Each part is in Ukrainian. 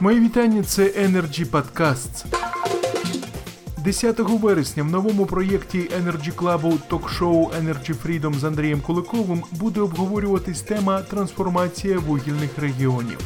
Мої вітання, це Energy Podcasts. 10 вересня в новому проєкті Energy Club ток-шоу Energy Freedom з Андрієм Куликовим буде обговорюватись тема трансформація вугільних регіонів.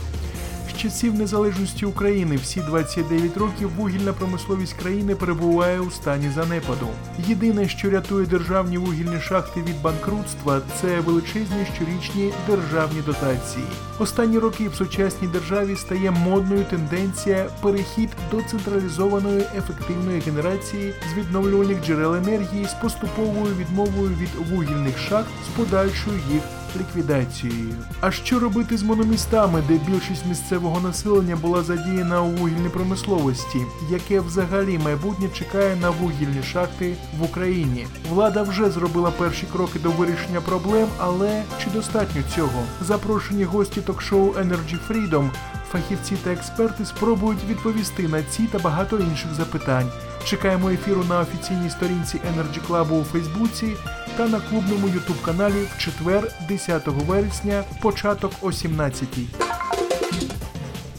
Часів незалежності України всі 29 років вугільна промисловість країни перебуває у стані занепаду. Єдине, що рятує державні вугільні шахти від банкрутства, це величезні щорічні державні дотації. Останні роки в сучасній державі стає модною тенденція перехід до централізованої ефективної генерації з відновлювальних джерел енергії з поступовою відмовою від вугільних шахт з подальшою їх ліквідацією. А що робити з мономістами, де більшість місцевого населення була задіяна у вугільній промисловості? Яке взагалі майбутнє чекає на вугільні шахти в Україні? Влада вже зробила перші кроки до вирішення проблем, але чи достатньо цього? Запрошені гості ток-шоу Energy Freedom Фахівці та експерти спробують відповісти на ці та багато інших запитань. Чекаємо ефіру на офіційній сторінці Energy Club у Фейсбуці та на клубному ютуб каналі в четвер, 10 вересня, початок о 17-й.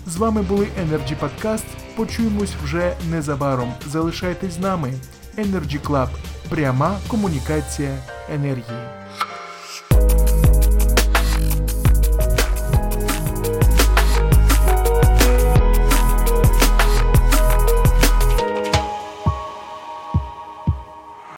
З вами були Energy Podcast. Почуємось вже незабаром. Залишайтесь з нами. Energy Club. Пряма комунікація енергії.